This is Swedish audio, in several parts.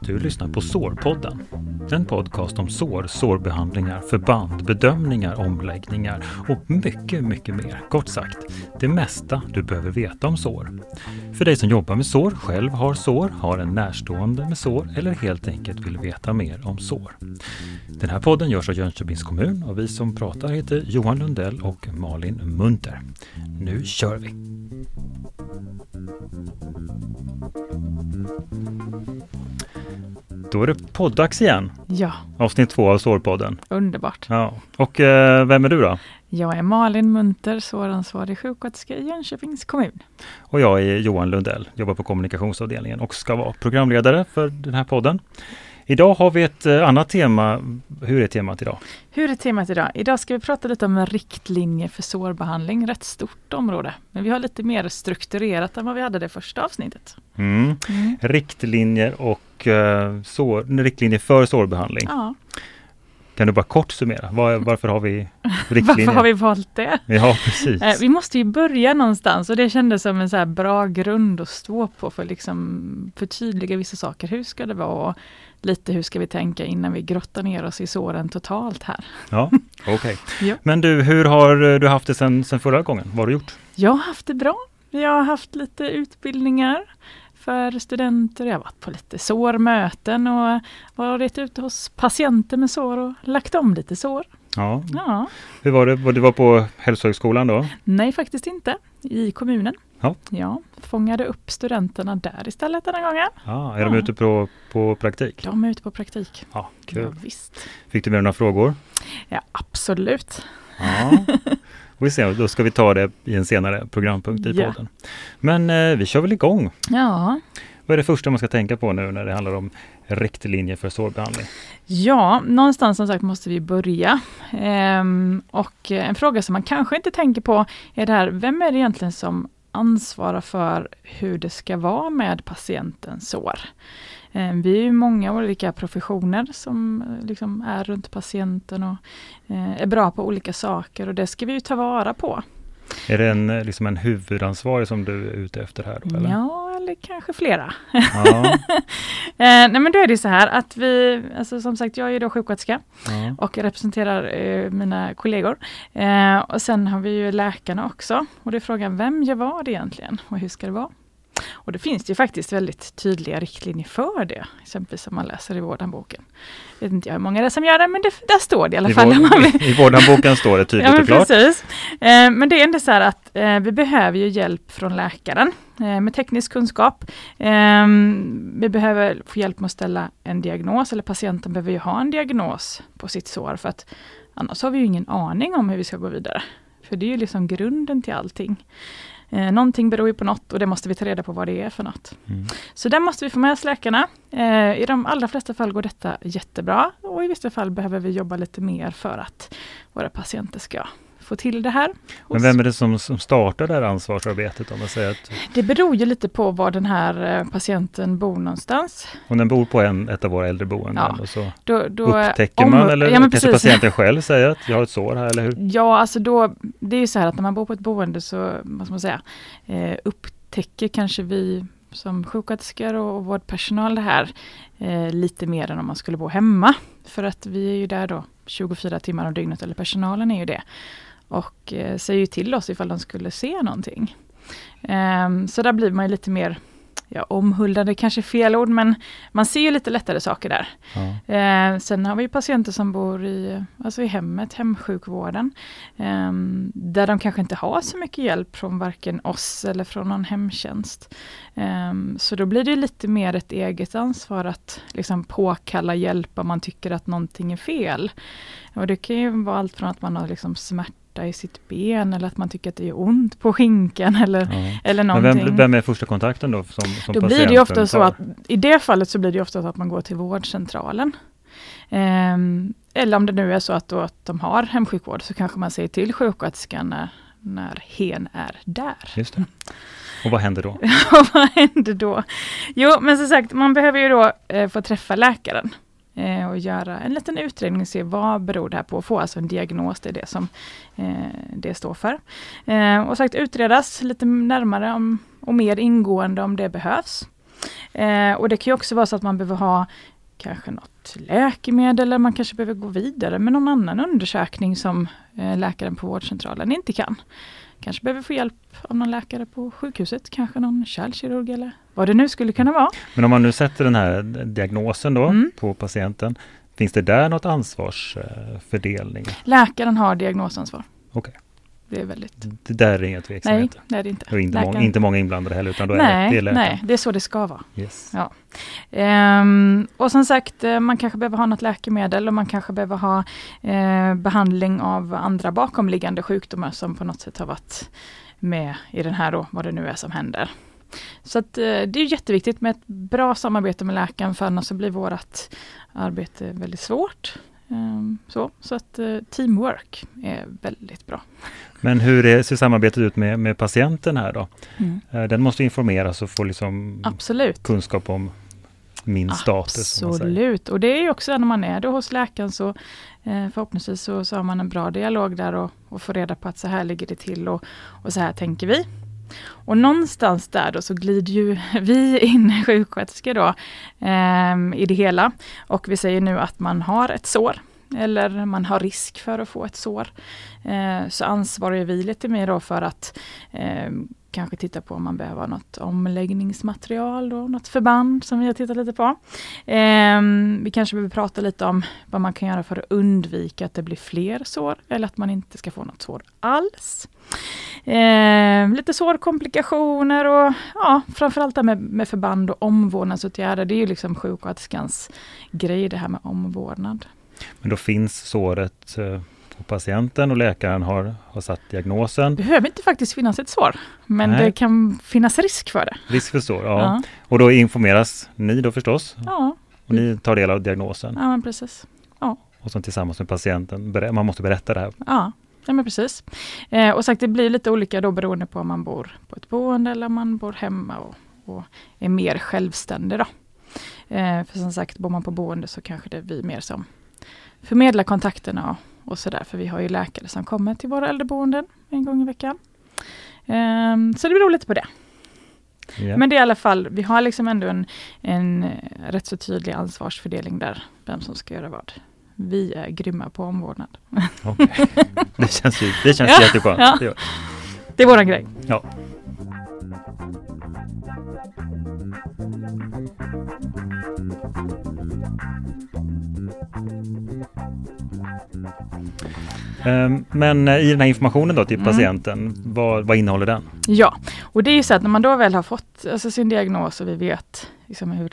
Du lyssnar på Sårpodden. En podcast om sår, sårbehandlingar, förband, bedömningar, omläggningar och mycket, mycket mer. Kort sagt, det mesta du behöver veta om sår. För dig som jobbar med sår, själv har sår, har en närstående med sår eller helt enkelt vill veta mer om sår. Den här podden görs av Jönköpings kommun och vi som pratar heter Johan Lundell och Malin Munter. Nu kör vi! Då är det poddags igen. Ja, Avsnitt två av Sårpodden. underbart. Ja. Och eh, vem är du då? Jag är Malin Munter, såransvarig sjuksköterska i Jönköpings kommun. Och jag är Johan Lundell, jobbar på kommunikationsavdelningen och ska vara programledare för den här podden. Idag har vi ett eh, annat tema. Hur är temat idag? Hur är temat idag? Idag ska vi prata lite om riktlinjer för sårbehandling, rätt stort område. Men vi har lite mer strukturerat än vad vi hade det första avsnittet. Mm. Mm. Riktlinjer och eh, sår, riktlinjer för sårbehandling. Ja, Kan du bara kort summera? Var, varför har vi riktlinjer? varför har vi valt det? Ja, precis. Eh, Vi måste ju börja någonstans och det kändes som en så bra grund att stå på för att liksom förtydliga vissa saker. Hur ska det vara? Och lite hur ska vi tänka innan vi grottar ner oss i såren totalt här? Ja, okej. Ja. Men du, hur har eh, du haft det sen, sen förra gången? Vad har du gjort? Jag har haft det bra. Jag har haft lite utbildningar för studenter. Jag har varit på lite sårmöten och varit ute hos patienter med sår och lagt om lite sår. Ja. Ja, Hur var det? Du var på hälsohögskolan då? nej faktiskt inte. I kommunen. Ja. ja, fångade upp studenterna där istället den här gången. Ja, är de Ja. ute på, på praktik? De är ute på praktik. Ja, Ja, kul. visst. Fick du med några frågor? Ja, absolut. Ja. Vi ser, då ska vi ta det i en senare programpunkt i Ja. podden. Men eh, vi kör väl igång. Ja, Vad är det första man ska tänka på nu när det handlar om riktlinjer för sårbehandling? Ja, någonstans som sagt måste vi börja. Ehm, och en fråga som man kanske inte tänker på är det här, vem är det egentligen som ansvarar för hur det ska vara med patientens sår? Ehm, vi är ju många olika professioner som eh, liksom är runt patienten och eh, är bra på olika saker och det ska vi ju ta vara på. Är det en, eh, liksom en huvudansvarig som du är ute efter här? Då, eller? Ja, eller kanske flera. Ja, Eh, nej men då är det så här att vi, alltså som sagt jag är då sjuksköterska ja. och representerar eh, mina kollegor. Eh, och sen har vi ju läkarna också. Och det är frågan, vem gör vad egentligen och hur ska det vara? Och det finns ju faktiskt väldigt tydliga riktlinjer för det, exempelvis om man läser i vårdhandboken. Vet inte jag hur många det är som gör det, men det, där står det i alla I, fall. vår, I vårdhandboken står det tydligt Ja men och klart. precis. Eh, men det är ändå så här att eh, vi behöver ju hjälp från läkaren eh, med teknisk kunskap. Eh, vi behöver få hjälp med att ställa en diagnos, eller patienten behöver ju ha en diagnos på sitt sår för att annars har vi ju ingen aning om hur vi ska gå vidare. För det är ju liksom grunden till allting. Eh, någonting beror ju på något och det måste vi ta reda på vad det är för något. Mm. Så där måste vi få med oss läkarna. Eh, I de allra flesta fall går detta jättebra och i vissa fall behöver vi jobba lite mer för att våra patienter ska få till det här. Men vem är det som, som startar det här ansvarsarbetet? Om man säger att Det beror ju lite på var den här eh, patienten bor någonstans. om den bor på en, ett av våra äldreboenden Ja. och så Då, då, upptäcker om- man eller ja, kanske precis. patienten själv säger att jag har ett sår här eller hur? Ja, alltså då, det är ju så här att när man bor på ett boende så, vad ska man säga, eh, upptäcker kanske vi som sjuksköterskor och vårdpersonal det här eh, lite mer än om man skulle bo hemma. För att vi är ju där då 24 timmar om dygnet, eller personalen är ju det. Och eh, säger ju till oss ifall de skulle se någonting. Ehm, så där blir man ju lite mer, ja omhuldande kanske är fel ord, men man ser ju lite lättare saker där. Ja. Eh, sen har vi ju patienter som bor i, alltså i hemmet, hemsjukvården. Eh, där de kanske inte har så mycket hjälp från varken oss eller från någon hemtjänst. Eh, så då blir det lite mer ett eget ansvar att liksom påkalla hjälp om man tycker att någonting är fel. Och det kan ju vara allt från att man har liksom smärta i sitt ben eller att man tycker att det gör ont på skinkan eller, Ja. eller Men någonting. vem, vem är första kontakten då? Som, som Då blir det ofta patienten så tar? att i det fallet så blir det ofta så att man går till vårdcentralen. Ehm, eller om det nu är så att, då att de har hemsjukvård så kanske man säger till sjuksköterskan när, när hen är där. Just det. Och vad händer då? Vad händer då? Jo, men som sagt, man behöver ju då eh, få träffa läkaren eh, och göra en liten utredning och se vad beror det här på. Få alltså en diagnos, det är det som eh, det står för. Eh, och sagt utredas lite närmare om, och mer ingående om det behövs. Eh, och det kan ju också vara så att man behöver ha kanske något läkemedel eller man kanske behöver gå vidare med någon annan undersökning som eh, läkaren på vårdcentralen inte kan. Kanske behöver få hjälp av någon läkare på sjukhuset, kanske någon kärlkirurg eller vad det nu skulle kunna vara. Men om man nu sätter den här diagnosen då Mm. på patienten, finns det där något ansvarsfördelning? Läkaren har diagnosansvar. Okej. Det är väldigt... Det där är inga Nej, tveksamheter? det är det inte. Och inte, många, inte många inblandade heller utan då är nej, det, det är nej, det är så det ska vara. Yes. Ja. Ehm, och som sagt, eh, man kanske behöver ha något läkemedel och man kanske behöver ha eh, behandling av andra bakomliggande sjukdomar som på något sätt har varit med i den här då, vad det nu är som händer. Så att, eh, det är jätteviktigt med ett bra samarbete med läkaren för annars så blir vårt arbete väldigt svårt. Ehm, så, så att eh, teamwork är väldigt bra. Men hur är, ser samarbetet ut med, med patienten här då? Mm. Eh, Den måste informeras och få liksom Absolut. kunskap om min status. Absolut, och det är ju också när man är då hos läkaren så eh, förhoppningsvis så, så har man en bra dialog där och, och får reda på att så här ligger det till och, och så här tänker vi. Och någonstans där då så glider ju vi in sjuksköterskor då ehm, i det hela. Och vi säger nu att man har ett sår eller man har risk för att få ett sår. Eh, så ansvarar vi lite mer då för att eh, kanske titta på om man behöver något omläggningsmaterial, då, något förband som vi har tittat lite på. Eh, vi kanske behöver prata lite om vad man kan göra för att undvika att det blir fler sår eller att man inte ska få något sår alls. Eh, lite sårkomplikationer och ja, framförallt det här med, med förband och omvårdnadsåtgärder. Det är ju liksom sjuksköterskans grej det här med omvårdnad. Men då finns såret eh, på patienten och läkaren har, har satt diagnosen. Det behöver inte faktiskt finnas ett sår, men Nej. det kan finnas risk för det. Risk för sår, ja. Ja, Och då informeras ni då förstås? ja, Och ni tar del av diagnosen? ja men precis. Och sen tillsammans med patienten, man måste berätta det här. Ja, ja men precis. Eh, och sagt, det blir lite olika då beroende på om man bor på ett boende eller om man bor hemma och, och är mer självständig. Då. Eh, för som sagt, bor man på boende så kanske det vi mer som förmedlar kontakterna och, och sådär. För vi har ju läkare som kommer till våra äldreboenden en gång i veckan. Eh, så det beror lite på det. Ja. Men det är i alla fall, vi har liksom ändå en, en eh, rätt så tydlig ansvarsfördelning där, vem som ska göra vad. Vi är grymma på omvårdnad. Okej. Det känns, ju, det känns Ja, jätteskönt. ja. Det Det är våran grej. Ja. Men eh, i den här informationen då till Mm. patienten, vad, vad innehåller den? Ja, och det är ju så att när man då väl har fått alltså, sin diagnos och vi vet liksom, hur,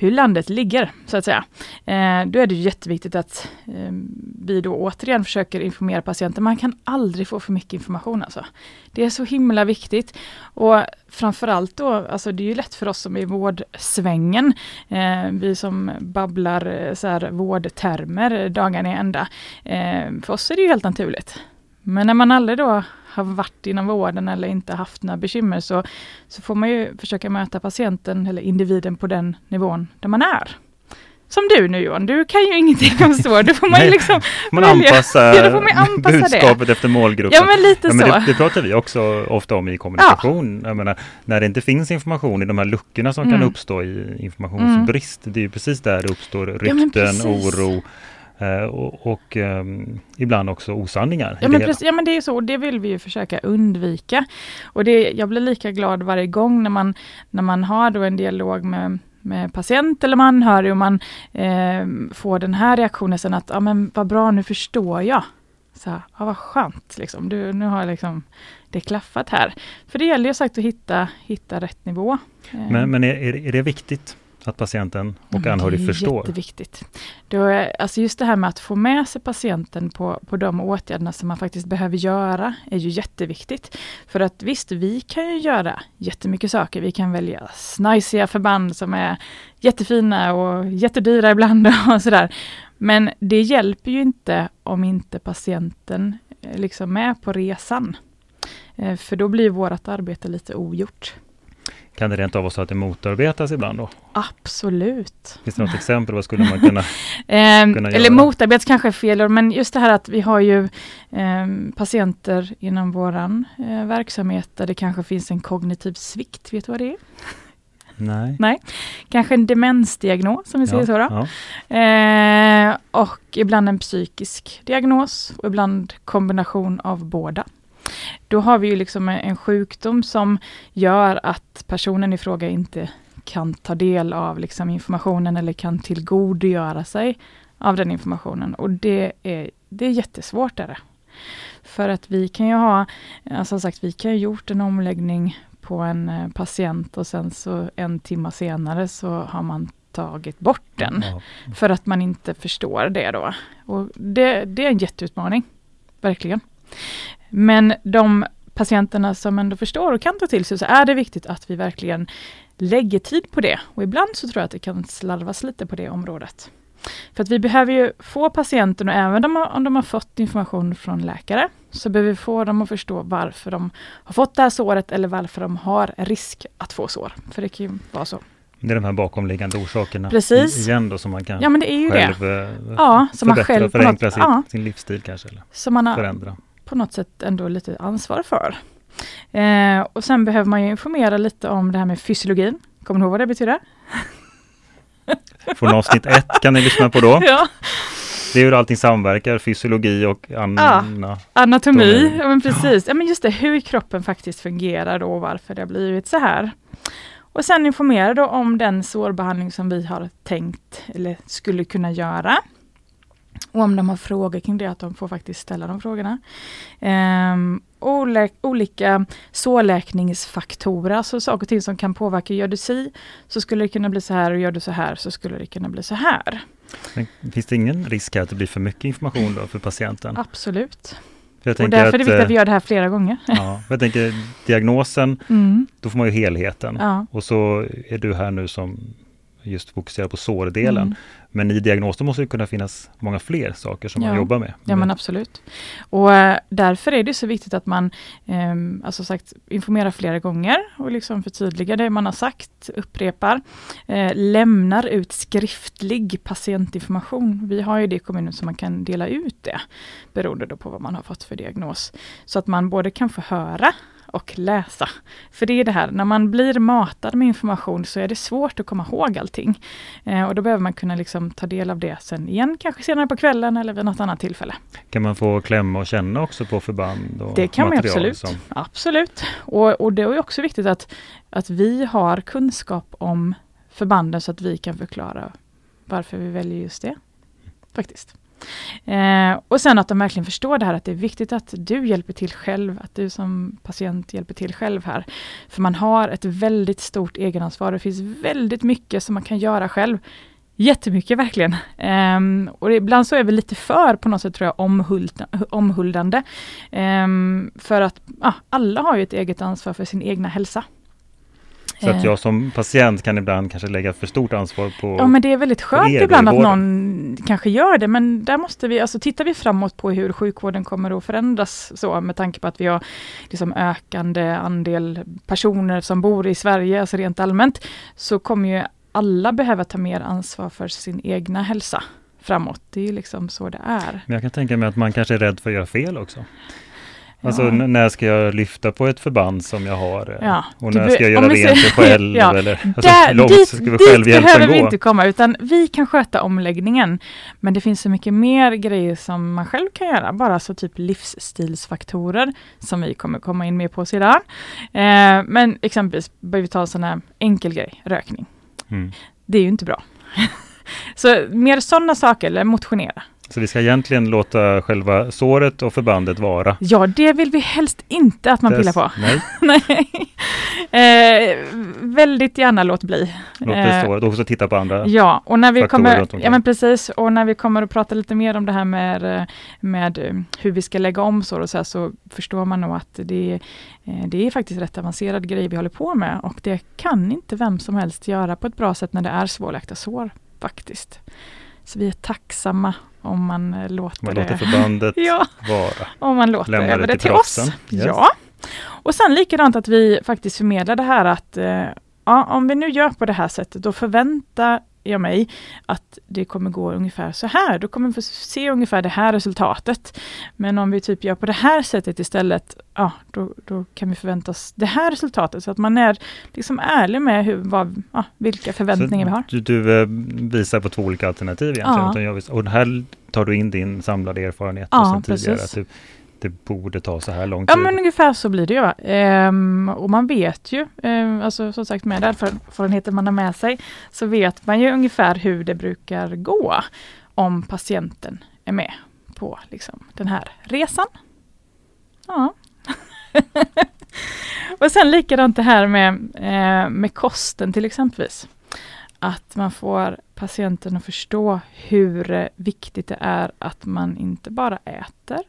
hur landet ligger, så att säga. Eh, då är det ju jätteviktigt att eh, vi då återigen försöker informera patienten. Man kan aldrig få för mycket information alltså. Det är så himla viktigt. Och framförallt då, alltså det är ju lätt för oss som är i vårdsvängen, eh, vi som babblar eh, så här, vårdtermer dagarna i ända. Eh, för oss är det ju helt naturligt. Men när man aldrig då har varit inom vården eller inte haft några bekymmer så, så får man ju försöka möta patienten eller individen på den nivån där man är. Som du nu Johan, du kan ju ingenting om så. Då får man ju liksom Man välja. anpassar Ja, då får man anpassa det. budskapet efter målgruppen. Ja men lite Ja, men så. det, det pratar vi också ofta om i kommunikation. Jag menar, när det inte finns information i de här luckorna som kan Mm. uppstå i informationsbrist. Det är ju precis där det uppstår Ja, rykten, precis. oro och, och ehm, ibland också osanningar. Ja men, precis, ja men det är så, och det vill vi ju försöka undvika. Och det, jag blir lika glad varje gång när man, när man har då en dialog med, med patient eller med anhörig och man eh, får den här reaktionen sen att, ja men vad bra, nu förstår jag. Så, här, ja vad skönt, liksom. du, nu har liksom det klaffat här. För det gäller ju sagt att hitta, hitta rätt nivå. Eh, Men, men är, är det viktigt att patienten och men anhörig Det är förstår? jätteviktigt. Då är, alltså just det här med att få med sig patienten på, på de åtgärderna som man faktiskt behöver göra är ju jätteviktigt. För att visst, vi kan ju göra jättemycket saker. Vi kan välja snajsiga förband som är jättefina och jättedyra ibland och sådär. Men det hjälper ju inte om inte patienten eh, liksom är på resan. Eh, För då blir vårt arbete lite ogjort. Kan det rent av vara så att det motarbetas ibland då? Absolut. Finns det något exempel? Vad skulle man kunna... Ehm, kunna eller göra. motarbetas kanske är fel ord, men just det här att vi har ju ehm, patienter inom våran eh, verksamhet där det kanske finns en kognitiv svikt. Vet du vad det är? Nej. Nej. Kanske en demensdiagnos, om vi säger Ja, så. Då. ja. Eh, och ibland en psykisk diagnos och ibland kombination av båda. Då har vi ju liksom en- en sjukdom som gör att personen i fråga inte kan ta del av liksom informationen eller kan tillgodogöra sig av den informationen. Och det är, det är jättesvårt. Är det. För att vi kan ju ha, som sagt, vi kan ha gjort en omläggning på en eh, patient och sen så en timme senare så har man tagit bort den. Ja. För att man inte förstår det då. Och det, det är en jätteutmaning. Verkligen. Men de patienterna som ändå förstår och kan ta till sig så är det viktigt att vi verkligen lägger tid på det. Och ibland så tror jag att det kan slarvas lite på det området. För att vi behöver ju få patienten, och även om, de har fått information från läkare, så behöver vi få dem att förstå varför de har fått det här såret eller varför de har risk att få sår. För det kan ju vara så. Det är de här bakomliggande orsakerna Precis. igen då som man kan Ja men det är ju det. själv eh, Ja, som man själv på något- förenkla sin, ja. sin livsstil kanske, eller Som man har förändra. På något sätt ändå lite ansvar för. Eh, och sen behöver man ju informera lite om det här med fysiologin. Kommer ni ihåg vad det betyder? Från avsnitt ett kan ni lyssna på då. Ja, Det är hur allting samverkar, fysiologi och Anna. anatomi. Tomi. Ja, men precis. Ja, men just det, hur kroppen faktiskt fungerar då och varför det har blivit så här. Och sen informera då om den sårbehandling som vi har tänkt eller skulle kunna göra. Och om de har frågor kring det, att de får faktiskt ställa de frågorna. Ole- olika sårläkningsfaktorer, alltså saker och ting som kan påverka. Gör du si så skulle det kunna bli så här och gör du så här så skulle det kunna bli så här. Men Finns det ingen risk här att det blir för mycket information då för patienten? Absolut. För Och därför är det viktigt eh, att vi gör det här flera gånger. ja, jag tänker diagnosen, Mm. då får man ju helheten. Ja. Och så är du här nu som just fokuserar på sårdelen. Mm. Men i diagnosen måste det kunna finnas många fler saker som Ja. man jobbar med. Ja men absolut. Och eh, därför är det så viktigt att man eh, alltså sagt, informerar flera gånger och liksom förtydligar det man har sagt, upprepar, eh, lämnar ut skriftlig patientinformation. Vi har ju det i kommunen så man kan dela ut det beroende på vad man har fått för diagnos. Så att man både kan få höra och läsa. För det är det här, när man blir matad med information så är det svårt att komma ihåg allting. Eh, och då behöver man kunna liksom ta del av det sen igen, kanske senare på kvällen eller vid något annat tillfälle. Kan man få klämma och känna också på förband och Det kan man absolut. Som, Absolut. Och, och det är också viktigt att, att vi har kunskap om förbanden så att vi kan förklara varför vi väljer just det. Faktiskt. Eh, och sen att de verkligen förstår det här att det är viktigt att du hjälper till själv, att du som patient hjälper till själv här. För man har ett väldigt stort egenansvar. Det finns väldigt mycket som man kan göra själv. Jättemycket verkligen. Um, och ibland så är vi lite för på något sätt tror jag omhuldande. Um, för att ah, alla har ju ett eget ansvar för sin egna hälsa så att Eh, jag som patient kan ibland kanske lägga för stort ansvar på Ja men det är väldigt skönt ibland att någon kanske gör det men där måste vi, alltså tittar vi framåt på hur sjukvården kommer att förändras så med tanke på att vi har liksom ökande andel personer som bor i Sverige, alltså rent allmänt, så kommer ju alla behöva ta mer ansvar för sin egna hälsa framåt. Det är ju liksom så det är. Men jag kan tänka mig att man kanske är rädd för att göra fel också. Alltså Ja. när ska jag lyfta på ett förband som jag har? eh, Ja, Och när ska jag göra vi rent det själv? Ja, Eller, alltså, Där, långt dit ska vi dit självhjälpen behöver vi gå? inte komma, utan vi kan sköta omläggningen. Men det finns så mycket mer grejer som man själv kan göra, bara så typ livsstilsfaktorer, som vi kommer komma in mer på sedan. Eh, men exempelvis, behöver vi ta en sån här enkel grej, rökning. Mm. Det är ju inte bra. så mer sådana saker, eller motionera. Så vi ska egentligen låta själva såret och förbandet vara. Ja, det vill vi helst inte att man pillar på. Nej, Nej. Eh, väldigt gärna låt bli. låt det Eh, stå. Och också titta på andra. Ja, och när vi kommer, ja men precis, och när vi kommer att prata lite mer om det här med, eh, med eh, hur vi ska lägga om sår och så här, så förstår man nog att det, är, det är faktiskt rätt avancerad grej vi håller på med och det kan inte vem som helst göra på ett bra sätt när det är svårläkta sår faktiskt. Så vi är tacksamma om man eh, låter Man låter förbandet ja, vara. om man låter Lämna över det till till oss. Yes. Ja. Och sen likadant att vi faktiskt förmedlar det här att eh, ja, om vi nu gör på det här sättet, då förvänta jag mig att det kommer gå ungefär så här. Då kommer vi få se ungefär det här resultatet. Men om vi typ gör på det här sättet istället, ja, då, då kan vi förvänta oss det här resultatet. Så att man är liksom ärlig med hur, vad, ja, vilka förväntningar så vi har. Du, du eh, visar på två olika alternativ egentligen. Ja. Och här tar du in din samlade erfarenhet Ja, sen tidigare. precis. Att det, borde ta så här lång Ja tid. men ungefär så blir det ju. Va? Ehm, och man vet ju, ehm, alltså som sagt med erfarenheten man har med sig, så vet man ju ungefär hur det brukar gå om patienten är med på liksom, den här resan. Ja. och sen likadant det här med, eh, med kosten till exempelvis. Att man får patienten att förstå hur viktigt det är att man inte bara äter,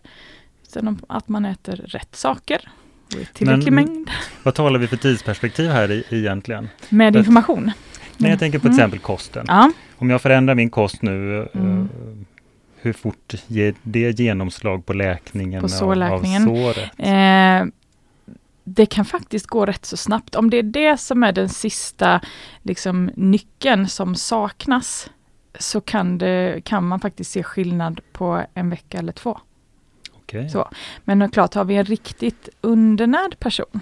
om- att man äter rätt saker och i tillräcklig Men- mängd Vad talar vi för tidsperspektiv här i, egentligen? med för- information. När jag tänker på till Mm. exempel kosten. Ja, Om jag förändrar min kost nu, eh, Mm. hur fort ger det genomslag på läkningen På av, sårläkningen. av såret? eh, det kan faktiskt gå rätt så snabbt. Om det är det som är den sista liksom, nyckeln som saknas, så kan, det, kan man faktiskt se skillnad på en vecka eller två. Okej. Så. Men klart, har vi en riktigt undernärd person,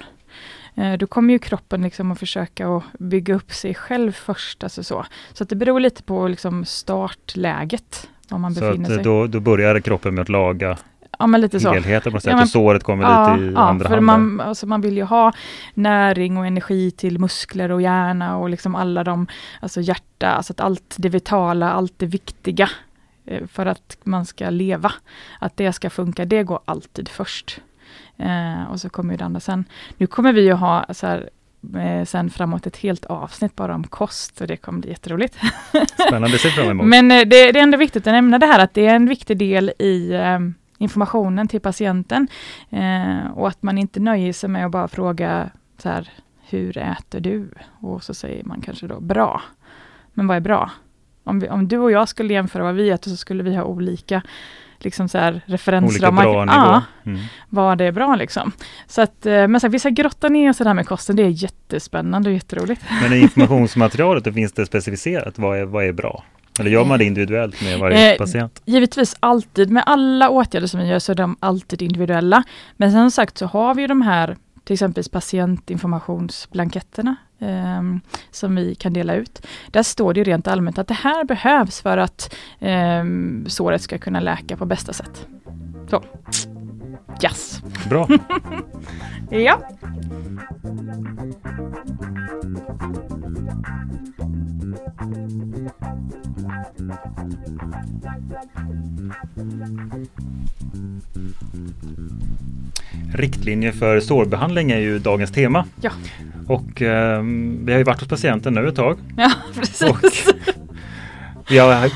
eh, då kommer ju kroppen liksom att försöka att bygga upp sig själv först. Alltså så så att det beror lite på liksom startläget, var man Så befinner att eh, sig. då, då börjar kroppen med att laga ja, men lite så. helheten på något sätt Ja, men- och såret kommer Ja, lite i ja, andra hand. man, alltså man vill ju ha näring och energi till muskler och hjärna och liksom alla de, alltså hjärta, alltså att allt det vitala, allt det viktiga för att man ska leva, att det ska funka, det går alltid först. Eh, och så kommer ju det andra sen. Nu kommer vi ju ha så här, eh, sen framåt ett helt avsnitt bara om kost och det kommer bli jätteroligt. Spännande, ser fram emot. Men eh, det, det är ändå viktigt att nämna det här att det är en viktig del i eh, informationen till patienten. Eh, och att man inte nöjer sig med att bara fråga så här, hur äter du? Och så säger man kanske då bra. Men vad är bra? Om, vi, om du och jag skulle jämföra vad vi äter så skulle vi ha olika liksom så här, Olika referensramar. bra nivå. Ja, Mm. vad det är bra liksom. Så att, eh, men så här, vi ska grotta ner oss i det här med kosten. Det är jättespännande och jätteroligt. Men i informationsmaterialet då finns det specificerat vad är, vad är bra? Eller gör man det individuellt med varje Eh, patient? Givetvis alltid, med alla åtgärder som vi gör så är de alltid individuella. Men som sagt så har vi de här till exempel patientinformationsblanketterna ehm, som vi kan dela ut. Där står det ju rent allmänt att det här behövs för att um, såret ska kunna läka på bästa sätt. Så. Yes. Bra. Ja. Riktlinjer för sårbehandling är ju dagens tema. Ja. Och eh, vi har ju varit hos patienten nu ett tag. Ja, precis. Och vi har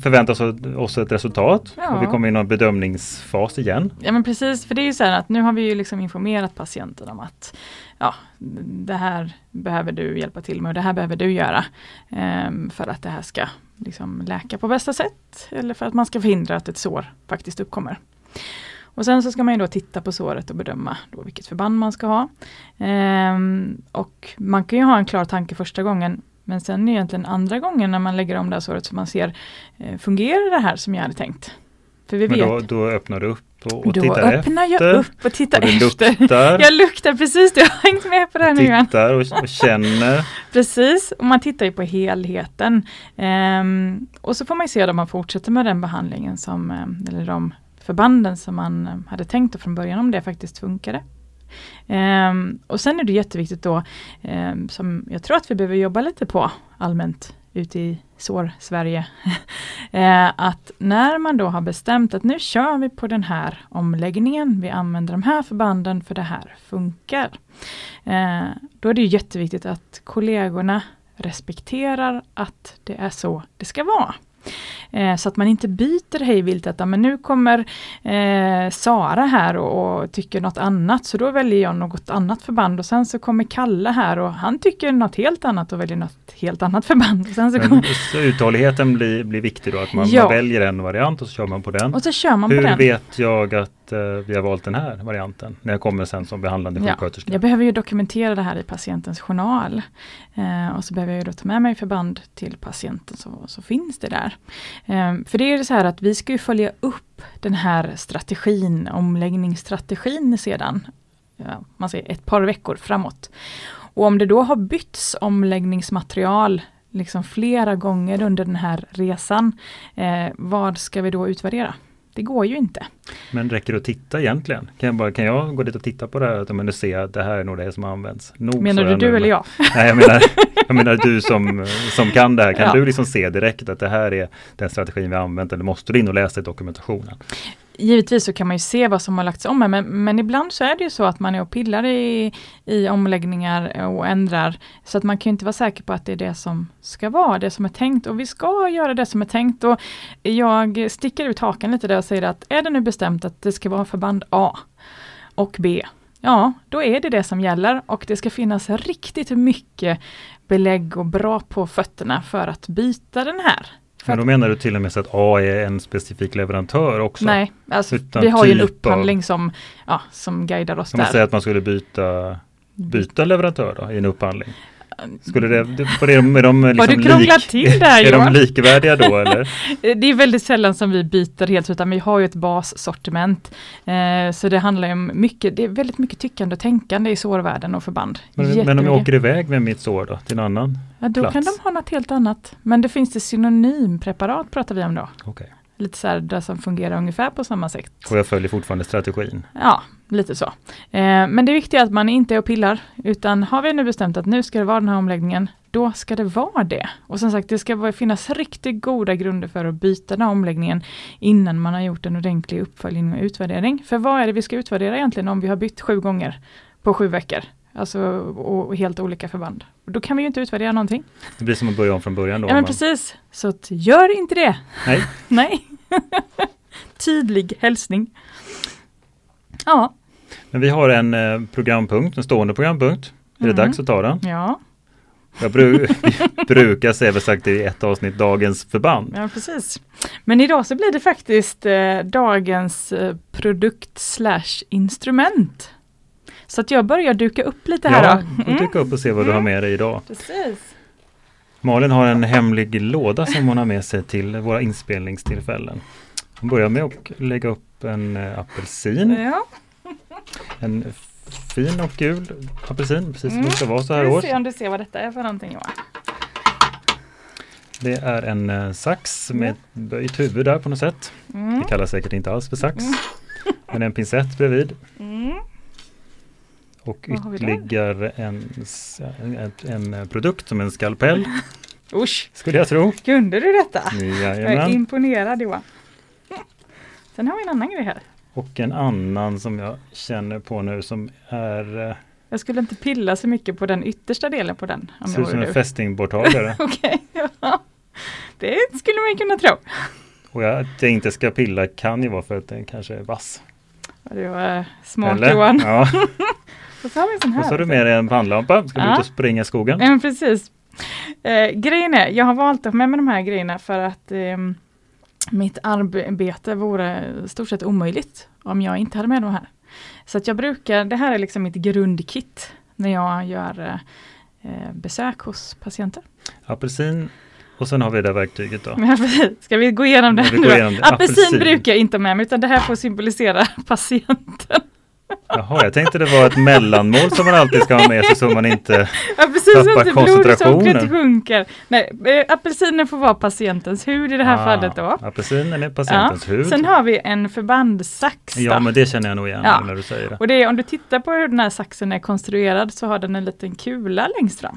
förväntat oss, ett resultat. Ja. Och vi kommer in i en bedömningsfas igen. Ja men precis, för det är ju så här att nu har vi ju liksom informerat patienten om att ja, det här behöver du hjälpa till med och det här behöver du göra ehm, för att det här ska liksom läka på bästa sätt eller för att man ska förhindra att ett sår faktiskt uppkommer. Och sen så ska man ju då titta på såret och bedöma då vilket förband man ska ha. Ehm, och man kan ju ha en klar tanke första gången men sen egentligen andra gången när man lägger om det här såret så man ser eh, fungerar det här som jag hade tänkt? För vi Men vet då, då öppnar du upp och, och då tittar öppnar efter. jag upp och tittar och efter. luktar, Jag luktar precis, du har hängt med på det här nu Johan. tittar och, och känner. Precis, och man tittar ju på helheten. Ehm, och så får man ju se om man fortsätter med den behandlingen som, ehm, eller de förbanden som man eh, hade tänkt från början, om det faktiskt funkade. Um, och sen är det jätteviktigt då, um, som jag tror att vi behöver jobba lite på allmänt ute i sår-Sverige, uh, att när man då har bestämt att nu kör vi på den här omläggningen, vi använder de här förbanden för det här funkar. Uh, då är det jätteviktigt att kollegorna respekterar att det är så det ska vara. Eh, så att man inte byter hejvilt att men nu kommer eh, Sara här och, och, tycker något annat så då väljer jag något annat förband och sen så kommer Kalle här och han tycker något helt annat och väljer något helt annat förband. Och sen så men, så uthålligheten blir, blir viktig då, att man, ja. man, väljer en variant och så kör man på den. Och så kör man Hur på den. vet jag att uh, vi har valt den här varianten när jag kommer sen som behandlande sjuksköterska? Ja, jag behöver ju dokumentera det här i patientens journal. Uh, och så behöver jag då ta med mig förband till patienten så, så finns det där. Uh, för det är så här att vi ska ju följa upp den här strategin, omläggningsstrategin sedan, ja, man säger ett par veckor framåt. Och om det då har bytts omläggningsmaterial liksom flera gånger under den här resan, eh, vad ska vi då utvärdera? Det går ju inte. Men räcker det att titta egentligen? Kan jag, bara, kan jag gå dit och titta på det här och se att det här är nog det som används? Nog menar du du eller jag? Nej, jag menar, jag menar du som, som kan det här. Kan ja. du liksom se direkt att det här är den strategin vi använt eller måste du in och läsa i dokumentationen? Givetvis så kan man ju se vad som har lagts om, men, men ibland så är det ju så att man är och pillar i, i omläggningar och ändrar. Så att man kan inte vara säker på att det är det som ska vara, det som är tänkt. Och vi ska göra det som är tänkt. Och jag sticker ut hakan lite där och säger att är det nu bestämt att det ska vara förband A och B, ja då är det det som gäller och det ska finnas riktigt mycket belägg och bra på fötterna för att byta den här men då menar du till och med så att A är en specifik leverantör också? Nej, alltså, vi har ju en upphandling av, som, ja, som guidar oss kan där. Kan man säga att man skulle byta, byta leverantör då, i en upphandling? Skulle det, för det, är de liksom Har du krånglat lik, till där Är de likvärdiga då eller? det är väldigt sällan som vi byter helt utan vi har ju ett bassortiment. Eh, så det handlar om mycket, det är väldigt mycket tyckande och tänkande i sårvärlden och förband. Men, men om jag åker iväg med mitt sår då till en annan Ja då plats? kan de ha något helt annat. Men det finns det synonympreparat pratar vi om då. Okay. Lite så här, som fungerar ungefär på samma sätt. Och jag följer fortfarande strategin? Ja, lite så. Eh, men det viktiga är att man inte är och pillar, utan har vi nu bestämt att nu ska det vara den här omläggningen, då ska det vara det. Och som sagt, det ska finnas riktigt goda grunder för att byta den här omläggningen innan man har gjort en ordentlig uppföljning och utvärdering. För vad är det vi ska utvärdera egentligen om vi har bytt sju gånger på sju veckor? Alltså och helt olika förband. Och då kan vi ju inte utvärdera någonting. Det blir som att börja om från början då? Ja men man... precis. Så gör inte det! Nej. Nej. Tydlig hälsning. Ja. Men vi har en eh, programpunkt, en stående programpunkt. Är mm. det dags att ta den? Ja. Jag bru brukar säga väl sagt i ett avsnitt dagens förband. Ja precis. Men idag så blir det faktiskt eh, dagens eh, produkt slash instrument. Så att jag börjar duka upp lite här ja, då. Mm. duka upp och se vad du har med dig idag. Precis. Malin har en hemlig låda som hon har med sig till våra inspelningstillfällen. Hon börjar med att lägga upp en äh, apelsin. Ja. En fin och gul apelsin, precis som mm. det ska vara så här års. Se om du ser vad detta är för någonting Johan. Det är en äh, sax med ett böjt huvud där på något sätt. Mm. Det kallas säkert inte alls för sax. Mm. Men en pincett bredvid. Mm. Och ytterligare en, en, en, produkt som en skalpell. Usch! Skulle jag tro. Kunde du detta? Jajamän. Jag är imponerad Johan. Sen har vi en annan grej här. Och en annan som jag känner på nu som är eh, Jag skulle inte pilla så mycket på den yttersta delen på den. Om ser ut som en fästingborttagare. Okej, ja. Det skulle man kunna tro. Och jag, att jag inte ska pilla kan ju vara för att den kanske är vass. Det var smart Eller? Johan. Ja. Och så har vi en sån här. Och så har du med dig en pannlampa. Ska du ut och springa i skogen? Ja, precis. Eh, grejen är, jag har valt att ha med mig de här grejerna för att eh, mitt arbete vore stort sett omöjligt om jag inte hade med de här. Så att jag brukar, det här är liksom mitt grundkit när jag gör eh, besök hos patienter. Apelsin och sen har vi det verktyget då. Ja, Ska vi gå igenom det? Ja, Apelsin, Apelsin brukar jag inte ha med mig utan det här får symbolisera patienten. Jaha, jag tänkte det var ett mellanmål som man alltid ska ha med sig så man inte ja, precis, tappar inte koncentrationen. sjunker. Nej, eh, apelsinen får vara patientens hud i det här ah, fallet då. Apelsinen är patientens ja. hud. Sen har vi en förbandssax. Ja, men det känner jag nog igen ja. när du säger det. Och det är, om du tittar på hur den här saxen är konstruerad så har den en liten kula längst fram.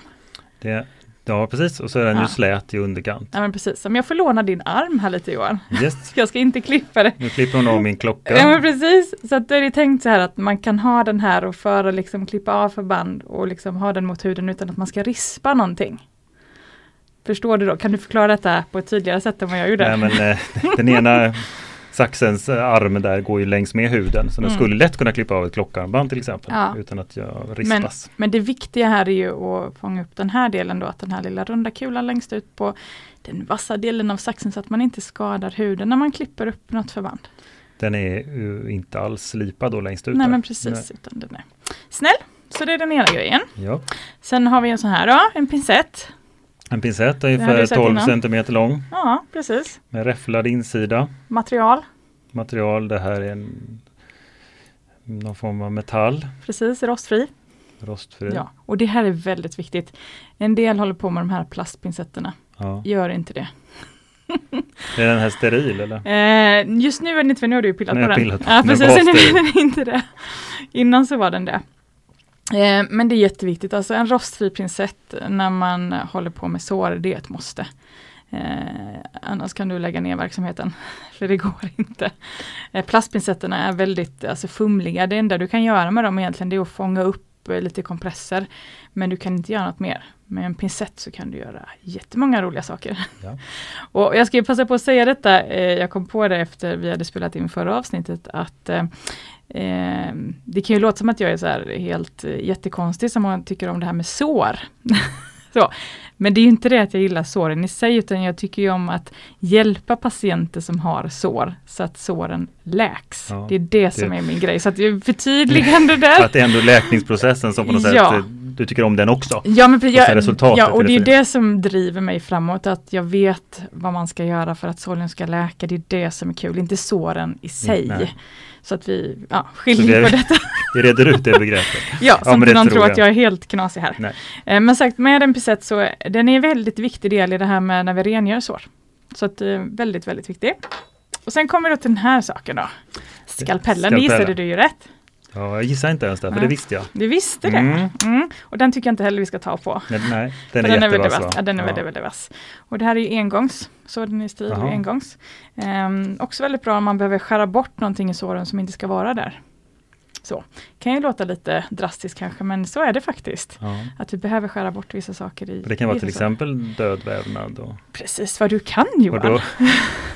Det Ja precis och så är den ja. ju slät i underkant. Ja men precis, om jag får låna din arm här lite Johan. Yes. jag ska inte klippa det. Nu klipper hon av min klocka. Ja men precis, så att då är det tänkt så här att man kan ha den här och föra liksom klippa av förband och liksom ha den mot huden utan att man ska rispa någonting. Förstår du då? Kan du förklara detta på ett tydligare sätt än vad jag gjorde? Nej, men, eh, den ena saxens eh, arm där går ju längs med huden så den Mm. skulle lätt kunna klippa av ett klockarmband till exempel Ja. utan att jag Men, rispas. men det viktiga här är ju att fånga upp den här delen då, att den här lilla runda kulan längst ut på den vassa delen av saxen så att man inte skadar huden när man klipper upp något förband. Den är ju inte alls slipad då längst ut. Nej där. men precis, utan den är snäll. Så det är den ena grejen. Nej. Ja. Sen har vi en sån här då, en pincett. En pincett ungefär jag sett 12 innan. centimeter lång Ja, precis. med räfflad insida. Material, Material, det här är en någon form av metall, precis, rostfri. rostfri. Ja, och det här är väldigt viktigt. En del håller på med de här plastpincetterna. Ja. Gör inte det. Är den här steril eller? Eh, just nu är den inte, för nu har du ju pillat har på den. pillat på ja, den. Den precis, är den inte det. Innan så var den det. Eh, men det är jätteviktigt, alltså en rostfri pincett när man håller på med sår, det är ett måste. Eh, annars kan du lägga ner verksamheten, för det går inte. Eh, plastpincetterna är väldigt alltså, fumliga, det enda du kan göra med dem egentligen det är att fånga upp eh, lite kompresser. Men du kan inte göra något mer. Med en pincett så kan du göra jättemånga roliga saker. Ja. Och jag ska passa på att säga detta, eh, jag kom på det efter vi hade spelat in förra avsnittet, att eh, eh, det kan ju låta som att jag är så här helt eh, jättekonstig som man tycker om det här med sår. så. Men det är inte det att jag gillar såren i sig, utan jag tycker ju om att hjälpa patienter som har sår, så att såren läks. Ja, det är det som det- är min grej, så att förtydligande där. Att det är ändå läkningsprocessen som på något Ja. sätt, du tycker om den också. Ja, men, jag, resultatet ja, och det är det det som driver mig framåt, att jag vet vad man ska göra för att såren ska läka. Det är det som är kul, inte såren i sig. nej. Så att vi ja, skiljer på detta. Vi reder ut det begreppet. Ja, Ja, så men inte någon tror tror att jag är helt knasig här. Eh, Men sagt, med en pincett så den är en väldigt viktig del i det här med när vi rengör sår. Så att eh, väldigt, väldigt viktig. Och sen kommer vi då till den här saken då. Skalpellen, det Skalpellen. gissade du ju rätt. Ja, jag gissar inte ens det, för det visste jag. Du visste det. Mm. Mm. Och den tycker jag inte heller vi ska ta på. Nej, nej den är den är väldigt vass. va? Ja, den är väldigt, väldigt vass. Och det här är ju engångs, så den är steril Jaha. engångs. Ehm, också väldigt bra om man behöver skära bort någonting i såren som inte ska vara där. Så, kan ju låta lite drastiskt kanske, men så är det faktiskt. Ja. Att du behöver skära bort vissa saker i Det kan vara till exempel död vävnad. Och, Precis vad du kan Johan! och då,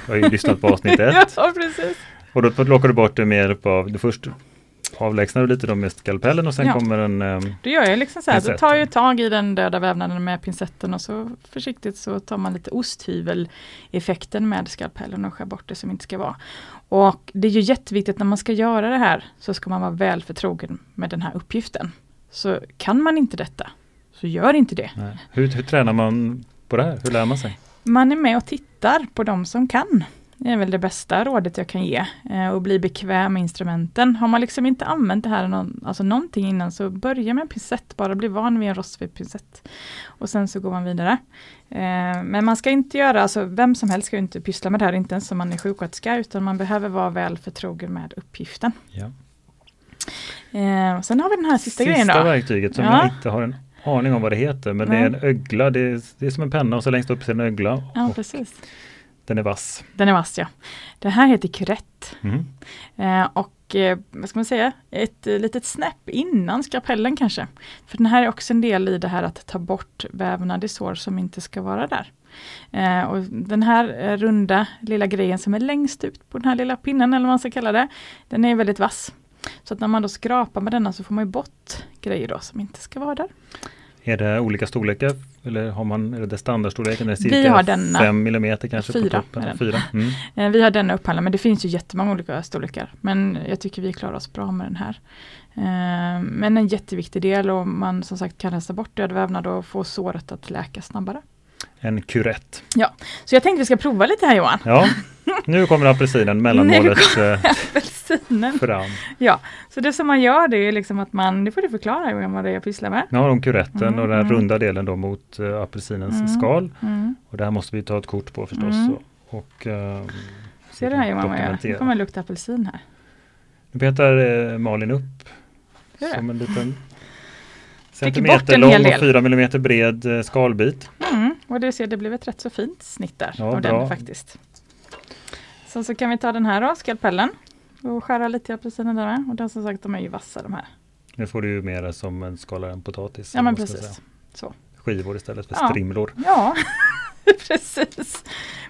jag har ju lyssnat på avsnitt ett. ja, precis. Och då plockar du bort det med hjälp av, först avlägsnar du lite då med skalpellen och sen Ja. kommer en ehm, Då gör jag liksom så här, Pincett. tar jag tag i den döda vävnaden med pincetten och så försiktigt så tar man lite osthyvel-effekten med skalpellen och skär bort det som inte ska vara. Och det är ju jätteviktigt när man ska göra det här så ska man vara väl förtrogen med den här uppgiften. Så kan man inte detta, så gör inte det. hur, hur tränar man på det här? Hur lär man sig? Man är med och tittar på de som kan. Det är väl det bästa rådet jag kan ge. Eh, och bli bekväm med instrumenten. Har man liksom inte använt det här någon, alltså någonting innan så börja med en pincett. Bara bli van vid en rostfri pincett. Och sen så går man vidare. Eh, men man ska inte göra, alltså vem som helst ska inte pyssla med det här, inte ens om man är sjuksköterska, utan man behöver vara väl förtrogen med uppgiften. Ja. Eh, sen har vi den här sista, grejen Sista då. verktyget som Ja. jag inte har en aning om vad det heter. Men det är en ögla, det är, det är som en penna och så längst upp ser en ögla. Ja, och precis. Den är vass. Den är vass ja. Det här heter kurett. Mm. Eh, och eh, vad ska man säga, ett eh, litet snäpp innan skalpellen kanske. För den här är också en del i det här att ta bort vävnad i sår som inte ska vara där. Eh, och den här eh, runda lilla grejen som är längst ut på den här lilla pinnen eller vad man ska kalla det, den är väldigt vass. Så att när man då skrapar med denna så får man bort grejer då som inte ska vara där. Är det olika storlekar eller har man, är det standardstorleken? Är det Vi cirka har denna. 5 millimeter kanske Fyra. Fyra. Mm. Eh, vi har denna upphandlad men det finns ju jättemånga olika storlekar. Men jag tycker vi klarar oss bra med den här. Eh, men en jätteviktig del och man som sagt kan rensa bort död vävnad och få såret att läka snabbare. En kurett. Så jag tänkte vi ska prova lite här Johan. Ja, nu kommer apelsinen, mellanmålet eh, Apelsinen. fram. Ja, så det som man gör det är liksom att man, nu får du förklara Johan vad det är jag pysslar med. Har de kuretten Mm, och den mm. runda delen då mot eh, apelsinens Mm. skal. Mm. Och det här måste vi ta ett kort på förstås. Mm. Och, och, eh, Ser du här Johan vad jag gör? Nu kommer det lukta apelsin här. Nu petar eh, Malin upp det? som en liten centimeter en lång och del. 4 millimeter bred skalbit. Mm. Och det ser, det blev ett rätt så fint snitt där Ja, av den faktiskt. Sen så kan vi ta den här då, skalpellen. Och skära lite i apelsinen där med. Och den som sagt, de är ju vassa de här. Nu får du ju mer som en skalar en potatis. Ja men precis. Så. Skivor istället för Ja. strimlor. Ja, Precis.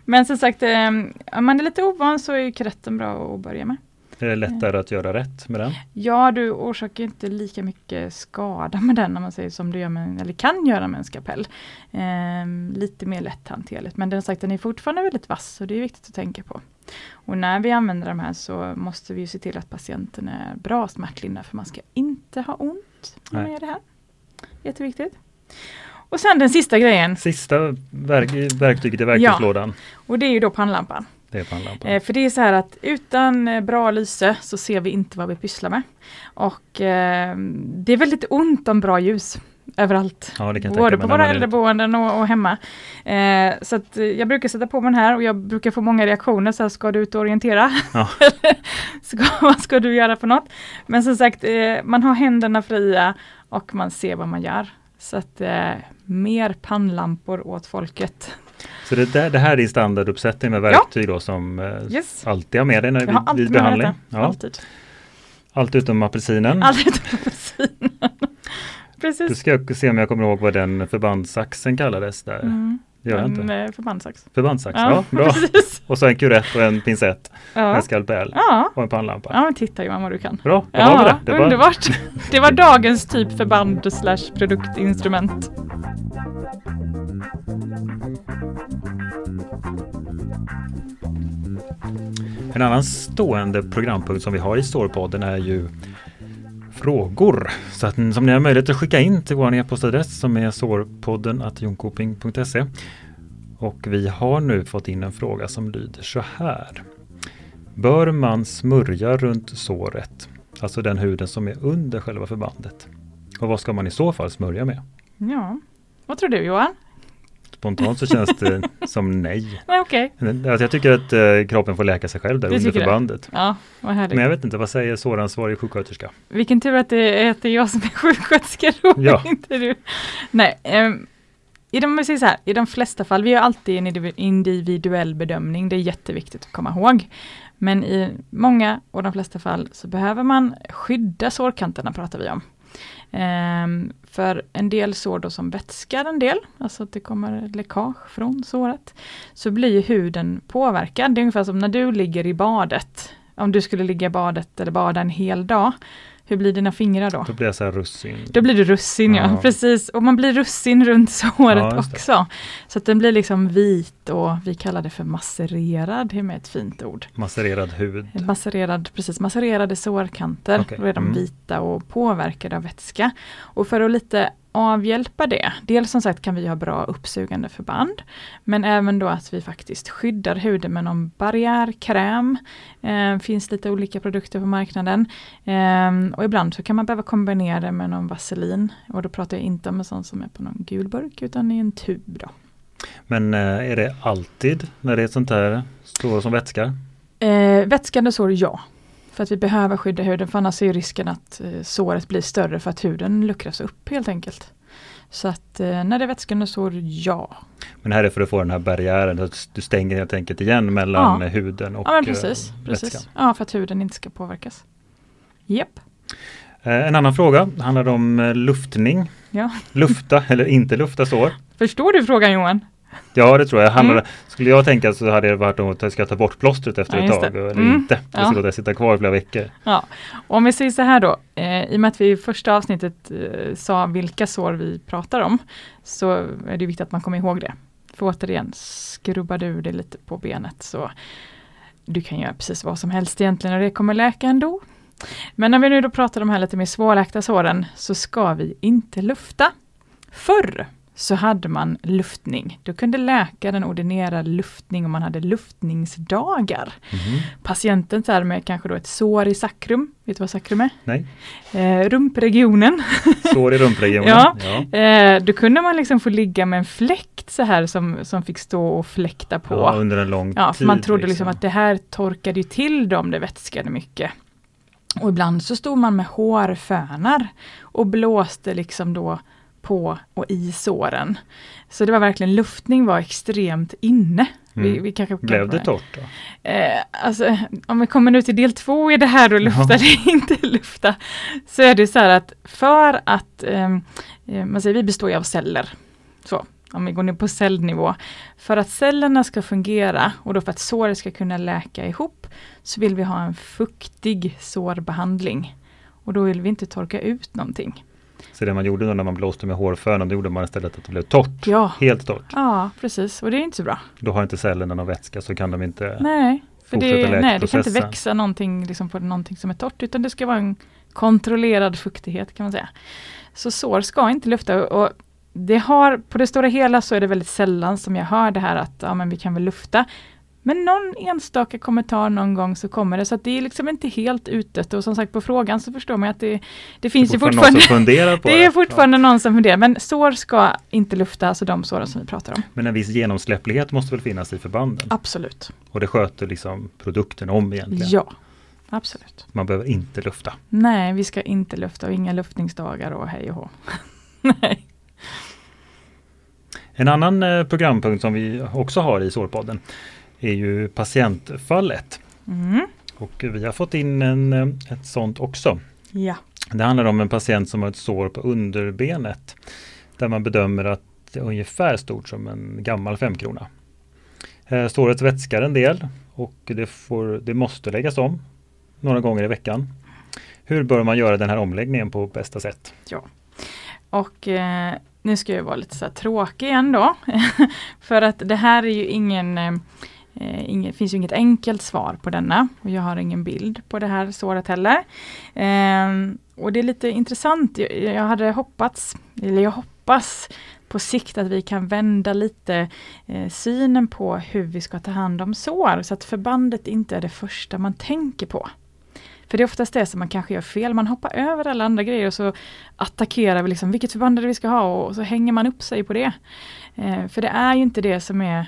Men som sagt, eh, om man är lite ovan så är karetten bra att börja med. Är det lättare att göra rätt med den? Ja, du orsakar inte lika mycket skada med den om man säger som du gör med, eller kan göra med en skapell. Eh, lite mer lätthanterligt, men den, sagt, den är fortfarande väldigt vass och det är viktigt att tänka på. Och när vi använder de här så måste vi se till att patienten är bra smärtlindrande för man ska inte ha ont när man gör det här. Jätteviktigt. Och sen den sista grejen. Sista verk verktyget i verktygslådan. Ja, och det är ju då pannlampan. Det. Eh, för det är så här att utan eh, bra lyse så ser vi inte vad vi pysslar med. Och eh, det är väldigt ont om bra ljus överallt. Ja, Både på våra äldreboenden och, och hemma. Eh, så eh, jag brukar sätta på mig den här och jag brukar få många reaktioner. Så här, ska du ut och orientera? Ja. ska, vad ska du göra för något? Men som sagt, eh, man har händerna fria och man ser vad man gör. Så att eh, mer pannlampor åt folket. Så det, där, det här är din standarduppsättning med verktyg då som eh, Yes. alltid har med dig när vid, alltid vid behandling? Ja. Alltid. Allt utom apelsinen. Allt utom apelsinen. Du Precis. ska jag se om jag kommer ihåg vad den förbandssaxen kallades där. Mm. Det gör jag inte. eh, förbandssax. Förbandssax, ja, bra. precis. Och så en kurett och en pincett, Ja. en skalpell Ja. och en pannlampa. ja, men titta Johan vad du kan. Bra, då har vi Ja, det. det var, underbart. Det var dagens typ förband slash produktinstrument. En annan stående programpunkt som vi har i Storpodden är ju frågor. Så att, som ni har möjlighet att skicka in till vår e-postadress som är sårpodden jonkoping.se. Och vi har nu fått in en fråga som lyder så här. Bör man smörja runt såret? Alltså den huden som är under själva förbandet. Och vad ska man i så fall smörja med? Ja. Vad tror du Johan? Spontant så känns det som nej. Nej, Okej. Alltså jag tycker att eh, kroppen får läka sig själv där Du under tycker det? förbandet. Ja. Men jag vet inte, vad säger såransvarig sjuksköterska? Vilken tur att det är, att det är jag som är sjuksköterska då, Ja. inte du. Nej, ehm, i de, så här, i de flesta fall, vi har alltid en indivi- individuell bedömning, det är jätteviktigt att komma ihåg. Men i många och de flesta fall så behöver man skydda sårkanterna pratar vi om. Ehm, för en del sår då som vätskar en del, alltså att det kommer läckage från såret, så blir huden påverkad. Det är ungefär som när du ligger i badet. Om du skulle ligga i badet eller bada en hel dag, hur blir dina fingrar då? Då blir jag så russin. Då blir du russin ja, Ja. precis. Och man blir russin runt såret Ja, också. Så att den blir liksom vit och vi kallar det för massererad, det är med ett fint ord. Masserad hud. Massererad, precis, massererade sårkanter, Okej, då är de mm. vita och påverkade av vätska. Och för att lite avhjälpa det, dels som sagt kan vi ha bra uppsugande förband, men även då att vi faktiskt skyddar huden med någon barriärkräm. Eh, finns lite olika produkter på marknaden. Eh, och ibland så kan man behöva kombinera det med någon vaselin. Och då pratar jag inte om en sån som är på någon gul burk utan i en tub. Då. Men eh, är det alltid när det är ett sånt här sår som vätskar? Eh, vätskande sår, ja. För att vi behöver skydda huden, för annars är risken att eh, såret blir större för att huden luckras upp helt enkelt. Så att eh, när det är vätskande sår, ja. Men här är för att få den här barriären, att du stänger helt enkelt igen mellan Ja. huden och Ja men precis. eh, precis. vätskan. Ja, för att huden inte ska påverkas. Japp. En annan fråga handlar om luftning. Ja. Lufta eller inte lufta sår. Förstår du frågan Johan? Ja det tror jag. Handlar, Mm. Skulle jag tänka så hade det varit att jag ska ta bort plåstret efter Ja, ett tag eller Mm. inte. Jag Ja. ska låta det sitta kvar i flera veckor. Ja, om vi säger så här då, eh, i och med att vi i första avsnittet eh, sa vilka sår vi pratar om, så är det viktigt att man kommer ihåg det. För återigen, skrubbar du det lite på benet så du kan göra precis vad som helst egentligen och det kommer läka ändå. Men när vi nu då pratar om de här lite mer svårläkta såren så ska vi inte lufta. Förr så hade man luftning. Då kunde läkaren ordinera luftning om man hade luftningsdagar. Mhm. Patienten så med kanske då ett sår i sakrum. Vet du vad sakrum är? Nej, Eh, rumpregionen. sår i rumpregionen. Ja. Ja. Eh, då kunde man liksom få ligga med en fläkt så här som, som fick stå och fläkta på. Ja, under en lång Ja, tid. man trodde liksom att det här torkade ju till dem, det vätskade mycket. Och ibland så stod man med hårfönar och blåste liksom då på och i såren. Så det var verkligen, luftning var extremt inne. Vi, Mm. vi kanske Blev det torrt då? Eh, alltså, om vi kommer nu till del två i det här och lufta Ja. eller inte lufta. Så är det så här att för att, ehm, eh, man säger vi består ju av celler. Så, om vi går ner på cellnivå. För att cellerna ska fungera och då för att såret ska kunna läka ihop så vill vi ha en fuktig sårbehandling. Och då vill vi inte torka ut någonting. Så det man gjorde när man blåste med hårfönan, då gjorde man istället att det blev torrt. Ja. Helt torrt. Ja, precis. Och det är inte så bra. Då har inte cellerna någon vätska så kan de inte Nej, för det, nej, det kan inte växa någonting liksom på någonting som är torrt utan det ska vara en kontrollerad fuktighet kan man säga. Så sår ska inte lufta och det har, på det stora hela så är det väldigt sällan som jag hör det här att ja, men vi kan väl lufta. Men någon enstaka kommentar någon gång så kommer det så att det är liksom inte helt utdött och som sagt på frågan så förstår man att det, det finns ju fortfarande fortfarande någon som funderar på det är fortfarande någon som funderar men sår ska inte lufta, alltså de såren som vi pratar om. Men en viss genomsläpplighet måste väl finnas i förbanden? Absolut. Och det sköter liksom produkten om egentligen? Ja, absolut. Man behöver inte lufta. Nej, vi ska inte lufta och inga luftningsdagar och hej och hå. Nej. En annan eh, programpunkt som vi också har i Sårpodden är ju patientfallet. Mm. Och vi har fått in en, eh, ett sånt också. Ja. Det handlar om en patient som har ett sår på underbenet. Där man bedömer att det är ungefär stort som en gammal femkrona. Eh, Såret vätskar en del och det, får, det måste läggas om några gånger i veckan. Hur bör man göra den här omläggningen på bästa sätt? Och eh, nu ska jag vara lite så tråkig igen då. För att det här är ju ingen eh, inget, finns ju inget enkelt svar på denna och jag har ingen bild på det här såret heller. Eh, och det är lite intressant. Jag, jag hade hoppats, eller jag hoppas på sikt att vi kan vända lite eh, synen på hur vi ska ta hand om sår så att förbandet inte är det första man tänker på. För det är oftast det som man kanske gör fel, man hoppar över alla andra grejer och så attackerar vi liksom vilket förband det vi ska ha och så hänger man upp sig på det. Eh, för det är ju inte det som är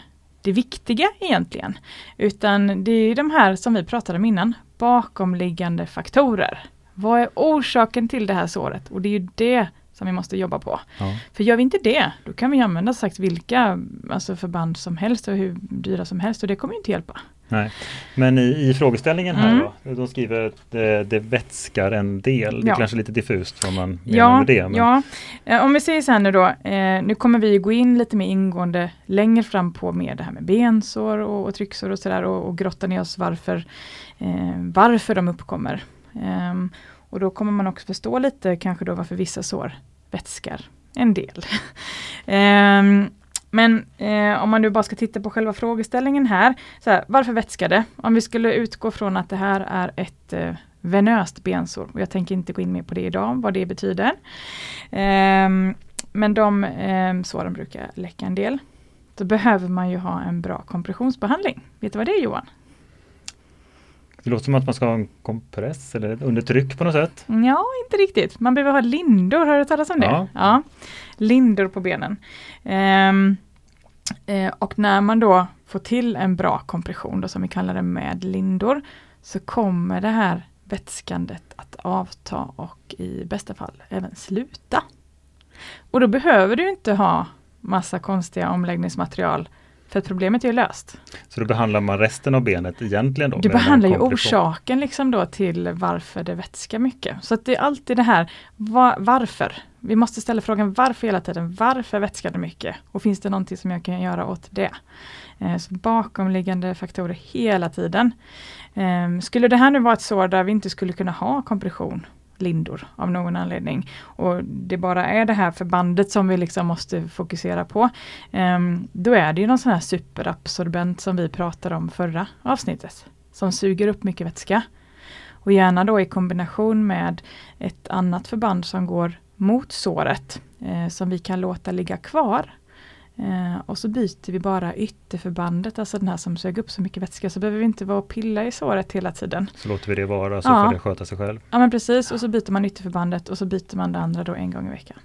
det viktiga egentligen. Utan det är de här som vi pratade om innan, bakomliggande faktorer. Vad är orsaken till det här såret? Och det är ju det som vi måste jobba på. Ja. För gör vi inte det, då kan vi använda sagt vilka alltså förband som helst och hur dyra som helst och det kommer inte hjälpa. Nej. Men i, i frågeställningen här Mm. då, de skriver att det, det vätskar en del. Det är Ja. kanske lite diffust vad man menar Ja, med det. Men ja. Eh, om vi säger så här nu då, eh, nu kommer vi gå in lite mer ingående längre fram på mer det här med bensår och, och trycksår och sådär och, och grotta ner oss varför, eh, varför de uppkommer. Ehm, och då kommer man också förstå lite kanske då varför vissa sår vätskar en del. Men eh, om man nu bara ska titta på själva frågeställningen här, så här, varför vätskar det? Om vi skulle utgå från att det här är ett eh, venöst bensår, och jag tänker inte gå in mer på det idag, vad det betyder. Ehm, men de eh, såren brukar läcka en del. Då behöver man ju ha en bra kompressionsbehandling. Vet du vad det är Johan? Det låter som att man ska ha en kompress eller undertryck på något sätt. Ja, inte riktigt. Man behöver ha lindor, har du talat om det? Ja. Lindor på benen. Ehm, eh, och när man då får till en bra kompression, då, som vi kallar det med lindor, så kommer det här vätskandet att avta och i bästa fall även sluta. Och då behöver du inte ha massa konstiga omläggningsmaterial för att problemet är ju löst. Så då behandlar man resten av benet egentligen då? Du behandlar ju orsaken liksom då till varför det vätskar mycket. Så att det är alltid det här, va- varför? Vi måste ställa frågan varför hela tiden. Varför vätskar det mycket? Och finns det någonting som jag kan göra åt det? Eh, så bakomliggande faktorer hela tiden. Eh, skulle det här nu vara ett sår där vi inte skulle kunna ha kompression, lindor av någon anledning och det bara är det här förbandet som vi liksom måste fokusera på. Um, då är det ju någon sån här superabsorbent som vi pratade om förra avsnittet. Som suger upp mycket vätska. Och gärna då i kombination med ett annat förband som går mot såret. Eh, som vi kan låta ligga kvar. Eh, och så byter vi bara ytterförbandet, alltså den här som sög upp så mycket vätska. Så behöver vi inte vara och pilla i såret hela tiden. Så låter vi det vara så Ja. får det sköta sig själv. Ja men precis, och så byter man ytterförbandet och så byter man det andra då en gång i veckan.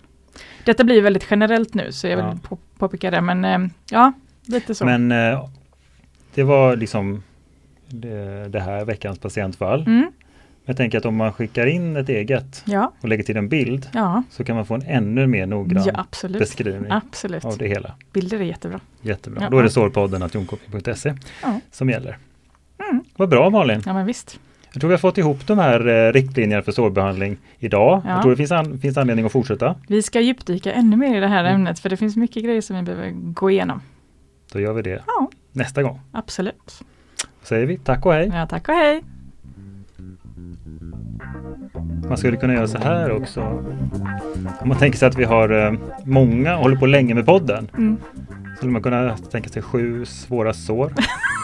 Detta blir väldigt generellt nu så jag vill Ja. på, påpeka det men eh, ja, lite så. Men eh, det var liksom det, det här veckans patientfall. Mm, Jag tänker att om man skickar in ett eget ja, och lägger till en bild ja, så kan man få en ännu mer noggrann ja absolut. beskrivning Absolut. av det hela. Bilder är jättebra. Jättebra. Då är det sårpodden att jonkoping.se som gäller. Mm. Vad bra Malin! Ja men visst. Jag tror vi har fått ihop de här eh, riktlinjerna för sårbehandling idag. Ja. Jag tror det finns, an, finns anledning att fortsätta. Vi ska djupdyka ännu mer i det här Mm. ämnet för det finns mycket grejer som vi behöver gå igenom. Då gör vi det nästa gång. absolut. säger vi tack och hej. Ja, tack och hej! Man skulle kunna göra så här också. Om man tänker sig att vi har eh, många och håller på länge med podden. Mm. Skulle man kunna tänka sig sju svåra sår.